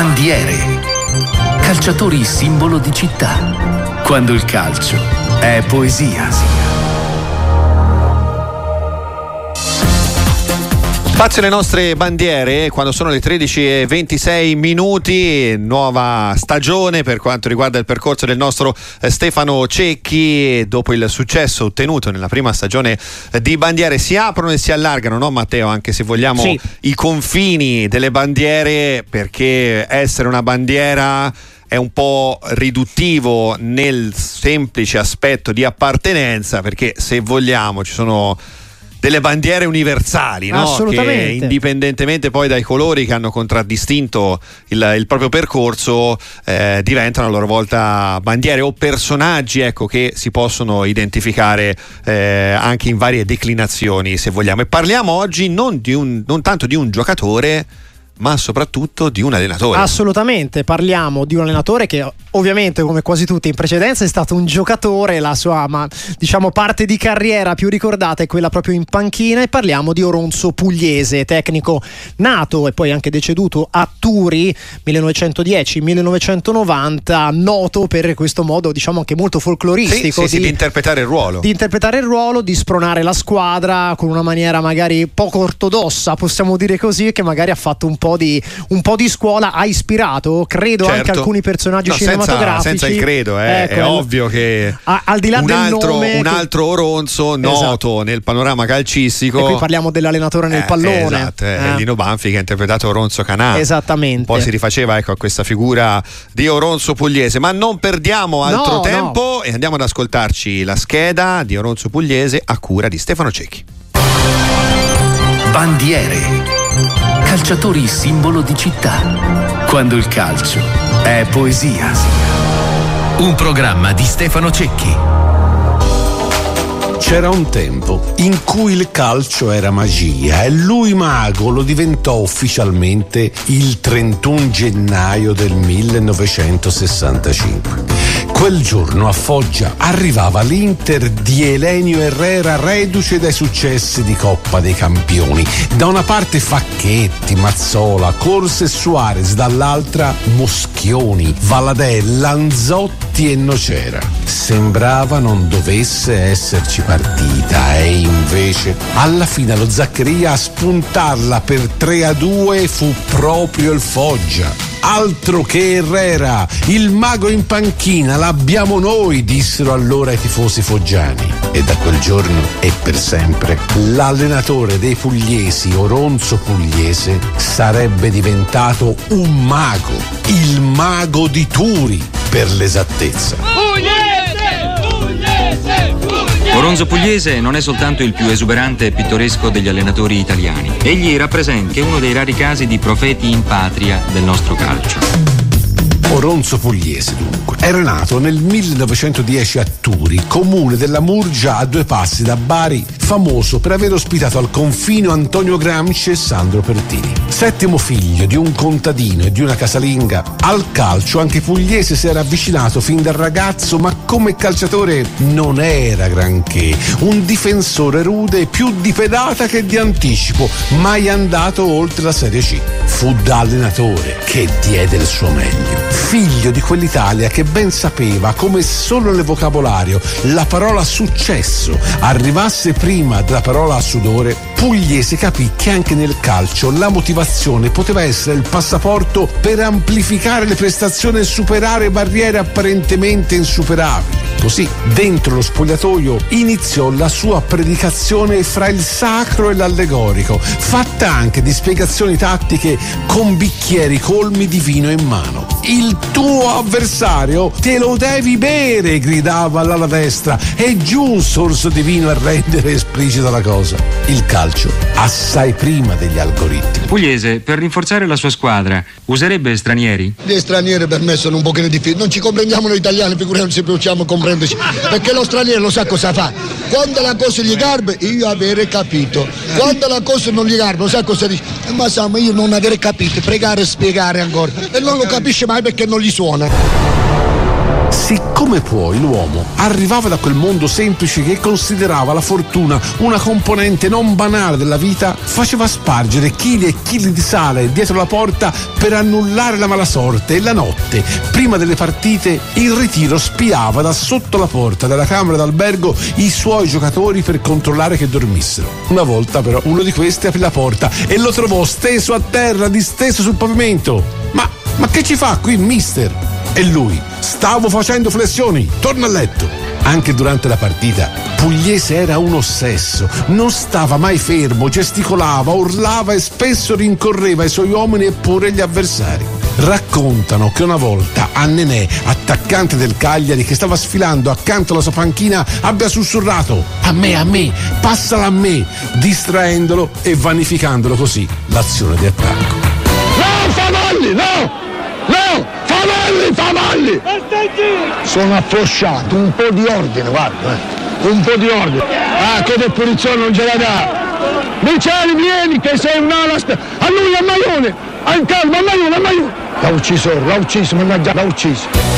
Bandiere. Calciatori simbolo di città. Quando il calcio è poesia. Spazio le nostre bandiere quando sono le 13 e 26 minuti, nuova stagione per quanto riguarda il percorso del nostro eh, Stefano Cecchi. Dopo il successo ottenuto nella prima stagione eh, di bandiere si aprono e si allargano, no Matteo? Anche se vogliamo sì. i confini delle bandiere, perché essere una bandiera è un po' riduttivo nel semplice aspetto di appartenenza, perché se vogliamo ci sono delle bandiere universali, no? che indipendentemente poi dai colori che hanno contraddistinto il, il proprio percorso, eh, diventano a loro volta bandiere o personaggi ecco, che si possono identificare eh, anche in varie declinazioni, se vogliamo. E parliamo oggi non, un, non tanto di un giocatore, ma soprattutto di un allenatore. Assolutamente, parliamo di un allenatore che ovviamente come quasi tutti in precedenza è stato un giocatore, la sua ma, diciamo, parte di carriera più ricordata è quella proprio in panchina e parliamo di Oronzo Pugliese, tecnico nato e poi anche deceduto a Turi 1910-1990, noto per questo modo diciamo anche molto folcloristico sì, sì, di, di interpretare il ruolo. Di interpretare il ruolo, di spronare la squadra con una maniera magari poco ortodossa, possiamo dire così, che magari ha fatto un po' po' di, un po di scuola ha ispirato, credo, certo. anche alcuni personaggi no, cinematografici. Senza, senza il credo, eh. ecco, è ovvio che a, al di là un, altro, nome, un altro Oronzo noto esatto. nel panorama calcistico. E qui parliamo dell'allenatore nel eh, pallone. Esatto, eh. Lino Banfi che ha interpretato Oronzo Canà. Esattamente. Poi si rifaceva ecco, a questa figura di Oronzo Pugliese. Ma non perdiamo altro no, tempo no. e andiamo ad ascoltarci la scheda di Oronzo Pugliese a cura di Stefano Cecchi. Bandiere calciatori simbolo di città. Quando il calcio è poesia. Un programma di Stefano Cecchi. C'era un tempo in cui il calcio era magia e lui mago lo diventò ufficialmente il 31 gennaio del 1965. Quel giorno a Foggia arrivava l'Inter di Elenio Herrera reduce dai successi di Coppa dei Campioni. Da una parte Facchetti, Mazzola, Corse e Suarez, dall'altra Moschioni, Valadè, Lanzotti e Nocera. Sembrava non dovesse esserci partita e invece alla fine lo Zaccaria a spuntarla per 3 a 2 fu proprio il Foggia. Altro che Herrera, il mago in panchina l'abbiamo noi, dissero allora i tifosi foggiani. E da quel giorno e per sempre l'allenatore dei pugliesi, Oronzo Pugliese, sarebbe diventato un mago, il mago di Turi per l'esattezza. Pugliese! Oronzo Pugliese non è soltanto il più esuberante e pittoresco degli allenatori italiani, egli rappresenta anche uno dei rari casi di profeti in patria del nostro calcio. Oronzo Pugliese dunque. Era nato nel 1910 a Turi, comune della Murgia a due passi da Bari, famoso per aver ospitato al confino Antonio Gramsci e Sandro Pertini. Settimo figlio di un contadino e di una casalinga, al calcio anche Pugliese si era avvicinato fin da ragazzo, ma come calciatore non era granché. Un difensore rude più di pedata che di anticipo, mai andato oltre la Serie C. Fu da allenatore che diede il suo meglio figlio di quell'Italia che ben sapeva come solo nel vocabolario la parola successo arrivasse prima della parola sudore, Pugliese capì che anche nel calcio la motivazione poteva essere il passaporto per amplificare le prestazioni e superare barriere apparentemente insuperabili. Così, dentro lo spogliatoio, iniziò la sua predicazione fra il sacro e l'allegorico, fatta anche di spiegazioni tattiche con bicchieri colmi di vino in mano. Il tuo avversario te lo devi bere, gridava all'ala destra, e giù un sorso di vino a rendere esplicita la cosa. Il calcio, assai prima degli algoritmi. Pugliese, per rinforzare la sua squadra, userebbe stranieri? Gli stranieri per me sono un pochino difficili, non ci comprendiamo noi italiani, figuriamoci se possiamo comprenderci, perché lo straniero lo sa cosa fa. Quando la cosa gli garba, io avere capito. Quando la cosa non gli garba, lo sa cosa dice. Eh, ma sa, ma io non avere capito, pregare e spiegare ancora. E non lo capisce mai perché non gli suona. Siccome poi l'uomo arrivava da quel mondo semplice che considerava la fortuna una componente non banale della vita, faceva spargere chili e chili di sale dietro la porta per annullare la mala sorte e la notte, prima delle partite, il ritiro spiava da sotto la porta della camera d'albergo i suoi giocatori per controllare che dormissero. Una volta però uno di questi aprì la porta e lo trovò steso a terra, disteso sul pavimento. Ma, ma che ci fa qui, mister? E lui, stavo facendo flessioni, torna a letto. Anche durante la partita, Pugliese era un ossesso, non stava mai fermo, gesticolava, urlava e spesso rincorreva i suoi uomini e pure gli avversari. Raccontano che una volta a Nenè, attaccante del Cagliari che stava sfilando accanto alla sua panchina, abbia sussurrato a me, a me, passala a me, distraendolo e vanificandolo così l'azione di attacco. No, Favalli, no! Favalli, Favalli! Sono afflosciato, un po' di ordine, guarda, eh. un po' di ordine. Ah, che del punizione non ce la dà. Michele, vieni che sei un ala. A lui, a Maione! A calma, a Maione, a Maione! L'ha ucciso, l'ha ucciso, mannaggia, l'ha ucciso.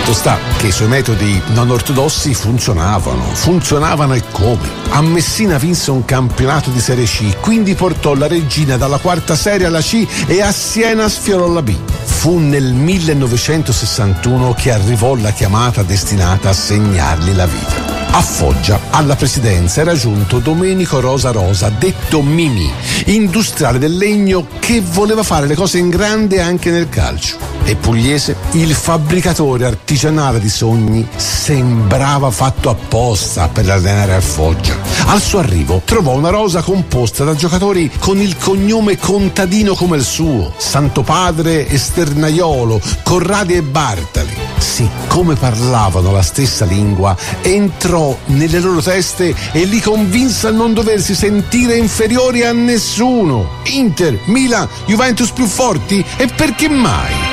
Fatto sta che i suoi metodi non ortodossi funzionavano, funzionavano e come. A Messina vinse un campionato di Serie C, quindi portò la regina dalla quarta serie alla C e a Siena sfiorò la B. Fu nel 1961 che arrivò la chiamata destinata a segnargli la vita. A Foggia, alla presidenza, era giunto Domenico Rosa Rosa, detto Mimi, industriale del legno che voleva fare le cose in grande anche nel calcio. E Pugliese, il fabbricatore artigianale di sogni, sembrava fatto apposta per allenare a Foggia. Al suo arrivo trovò una rosa composta da giocatori con il cognome contadino come il suo, Santo Padre e Sternaiolo, Corradi e Bartali. Siccome parlavano la stessa lingua, entrò nelle loro teste e li convinse a non doversi sentire inferiori a nessuno. Inter, Milan, Juventus più forti? E perché mai?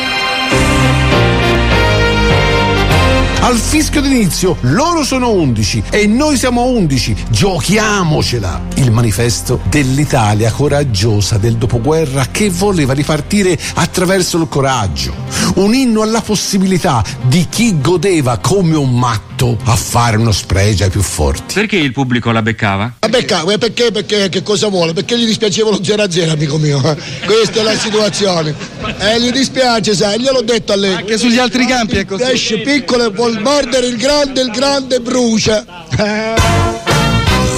Al fischio d'inizio loro sono 11 e noi siamo 11, giochiamocela! Il manifesto dell'Italia coraggiosa del dopoguerra che voleva ripartire attraverso il coraggio, un inno alla possibilità di chi godeva come un matto a fare uno spregio ai più forti. Perché il pubblico la beccava? Ma peccato, eh, perché, perché, che cosa vuole? Perché gli dispiaceva lo 0-0, amico mio. eh. Questa è la situazione. E gli dispiace, sai, gliel'ho detto a lei. Anche sugli altri campi è così. Esce piccolo e vuol mordere il grande, il grande brucia.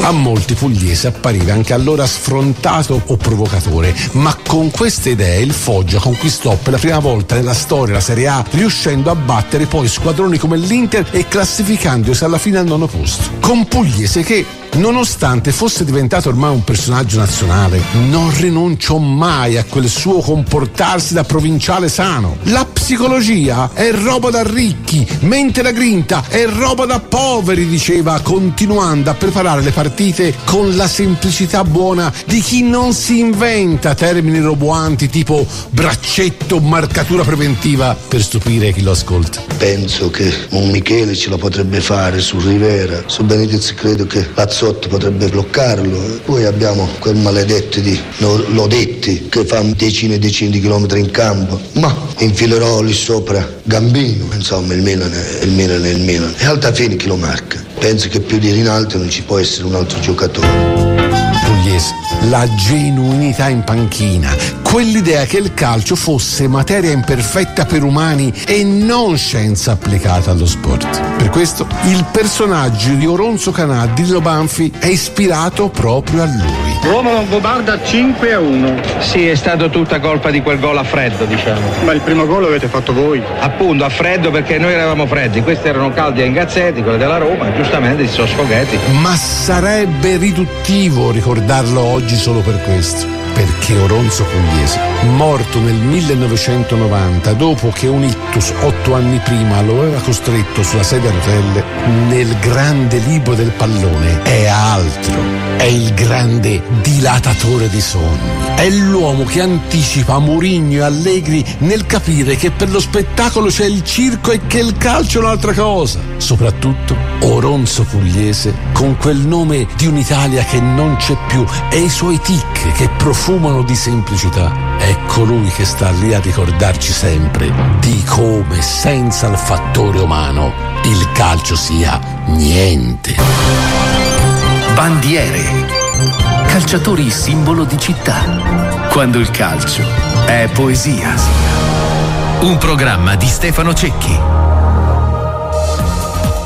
A molti pugliese appariva anche allora sfrontato o provocatore, ma con queste idee il Foggia conquistò per la prima volta nella storia la Serie A, riuscendo a battere poi squadroni come l'Inter e classificandosi alla fine al nono posto. Con Pugliese che Nonostante fosse diventato ormai un personaggio nazionale, non rinunciò mai a quel suo comportarsi da provinciale sano. La psicologia è roba da ricchi, mentre la grinta è roba da poveri, diceva, continuando a preparare le partite con la semplicità buona di chi non si inventa termini roboanti tipo braccetto, marcatura preventiva per stupire chi lo ascolta. Penso che un Michele ce la potrebbe fare su Rivera, su Benitez credo che Lazzotti potrebbe bloccarlo. Poi abbiamo quel maledetto di Lodetti che fa decine e decine di chilometri in campo. Ma infilerò lì sopra Gambino. Insomma il Milan è il Milan è il Milan. E Altafini chi lo marca? Penso che più di Rinaldo non ci può essere un altro giocatore. Pugliese, la genuinità in panchina, quell'idea che il calcio fosse materia imperfetta per umani e non scienza applicata allo sport. Per questo il personaggio di Oronzo Canà di Lilo Banfi è ispirato proprio a lui. Roma Longobarda 5 a 1. Sì, è stato tutta colpa di quel gol a freddo, diciamo. Ma il primo gol l'avete fatto voi. Appunto, a freddo perché noi eravamo freddi, questi erano caldi e ingazzetti, quelli della Roma, e giustamente si sono sfoghetti. Ma sarebbe riduttivo ricordarlo oggi solo per questo. Perché Oronzo Pugliese, morto nel 1990 dopo che un ictus otto anni prima lo aveva costretto sulla sedia a rotelle, nel grande libro del pallone è altro, è il grande dilatatore di sogni, è l'uomo che anticipa Murigno e Allegri nel capire che per lo spettacolo c'è il circo e che il calcio è un'altra cosa. Soprattutto Oronzo Pugliese con quel nome di un'Italia che non c'è più e i suoi tic che profumano profumano di semplicità. È colui che sta lì a ricordarci sempre di come senza il fattore umano il calcio sia niente. Bandiere. Calciatori simbolo di città. Quando il calcio è poesia. Un programma di Stefano Cecchi.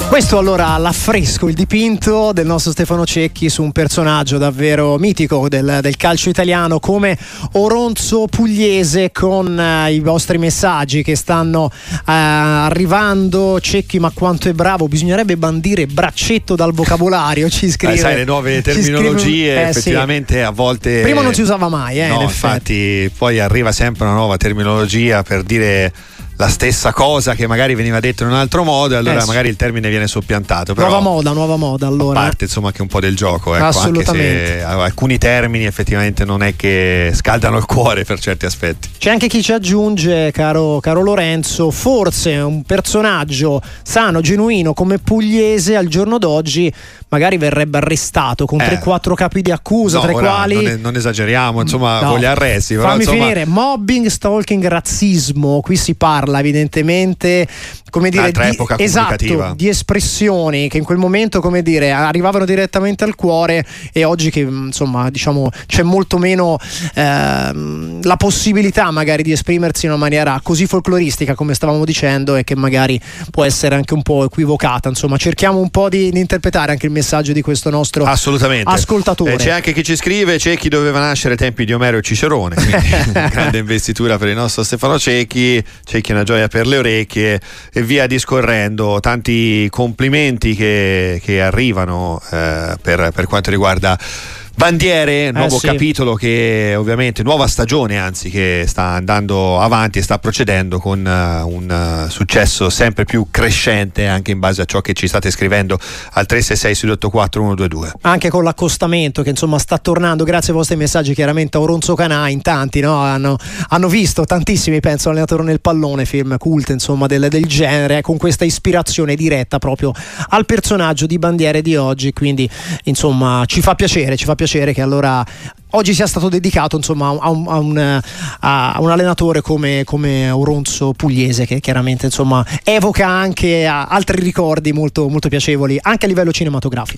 Questo allora l'affresco, il dipinto del nostro Stefano Cecchi su un personaggio davvero mitico del, del calcio italiano come Oronzo Pugliese con uh, i vostri messaggi che stanno uh, arrivando. Cecchi, ma quanto è bravo! Bisognerebbe bandire braccetto dal vocabolario. Ci scrive. Eh, sai, le nuove terminologie scrive, eh, effettivamente sì. a volte. Prima non si usava mai, eh, no, in infatti, poi arriva sempre una nuova terminologia per dire la stessa cosa che magari veniva detto in un altro modo, e allora eh, magari il termine viene soppiantato. Però, nuova moda, nuova moda allora. A parte insomma anche un po' del gioco, ecco, Assolutamente. alcuni termini effettivamente non è che scaldano il cuore per certi aspetti. C'è anche chi ci aggiunge, caro, caro Lorenzo, forse un personaggio sano, genuino come Pugliese al giorno d'oggi magari verrebbe arrestato con eh. 3-4 capi di accusa, no, tra i quali... Non, è, non, esageriamo, insomma, no. con gli arresti. Però, Fammi insomma... finire, mobbing, stalking, razzismo, qui si parla evidentemente come dire, di, esatto, di espressioni che in quel momento come dire, arrivavano direttamente al cuore e oggi che insomma diciamo c'è molto meno ehm, la possibilità magari di esprimersi in una maniera così folcloristica come stavamo dicendo e che magari può essere anche un po' equivocata. Insomma cerchiamo un po' di, di interpretare anche il messaggio di questo nostro ascoltatore. Eh, c'è anche chi ci scrive c'è chi doveva nascere ai tempi di Omero e Cicerone quindi grande investitura per il nostro Stefano Cecchi Cecchi è una gioia per le orecchie e via discorrendo, tanti complimenti che, che arrivano eh, per, per quanto riguarda Bandiere, nuovo eh sì. capitolo che ovviamente, nuova stagione anzi che sta andando avanti e sta procedendo con uh, un uh, successo sempre più crescente anche in base a ciò che ci state scrivendo al 366 684 122. Anche con l'accostamento che insomma sta tornando grazie ai vostri messaggi chiaramente a Oronzo Canà in tanti no? hanno, hanno, visto tantissimi penso allenatore nel pallone, film cult insomma del, del genere con questa ispirazione diretta proprio al personaggio di Bandiere di oggi quindi insomma ci fa piacere, ci fa piacere piacere che allora oggi sia stato dedicato insomma, a, un, a, un, a, un, allenatore come, come Oronzo Pugliese che chiaramente insomma, evoca anche altri ricordi molto, molto piacevoli anche a livello cinematografico.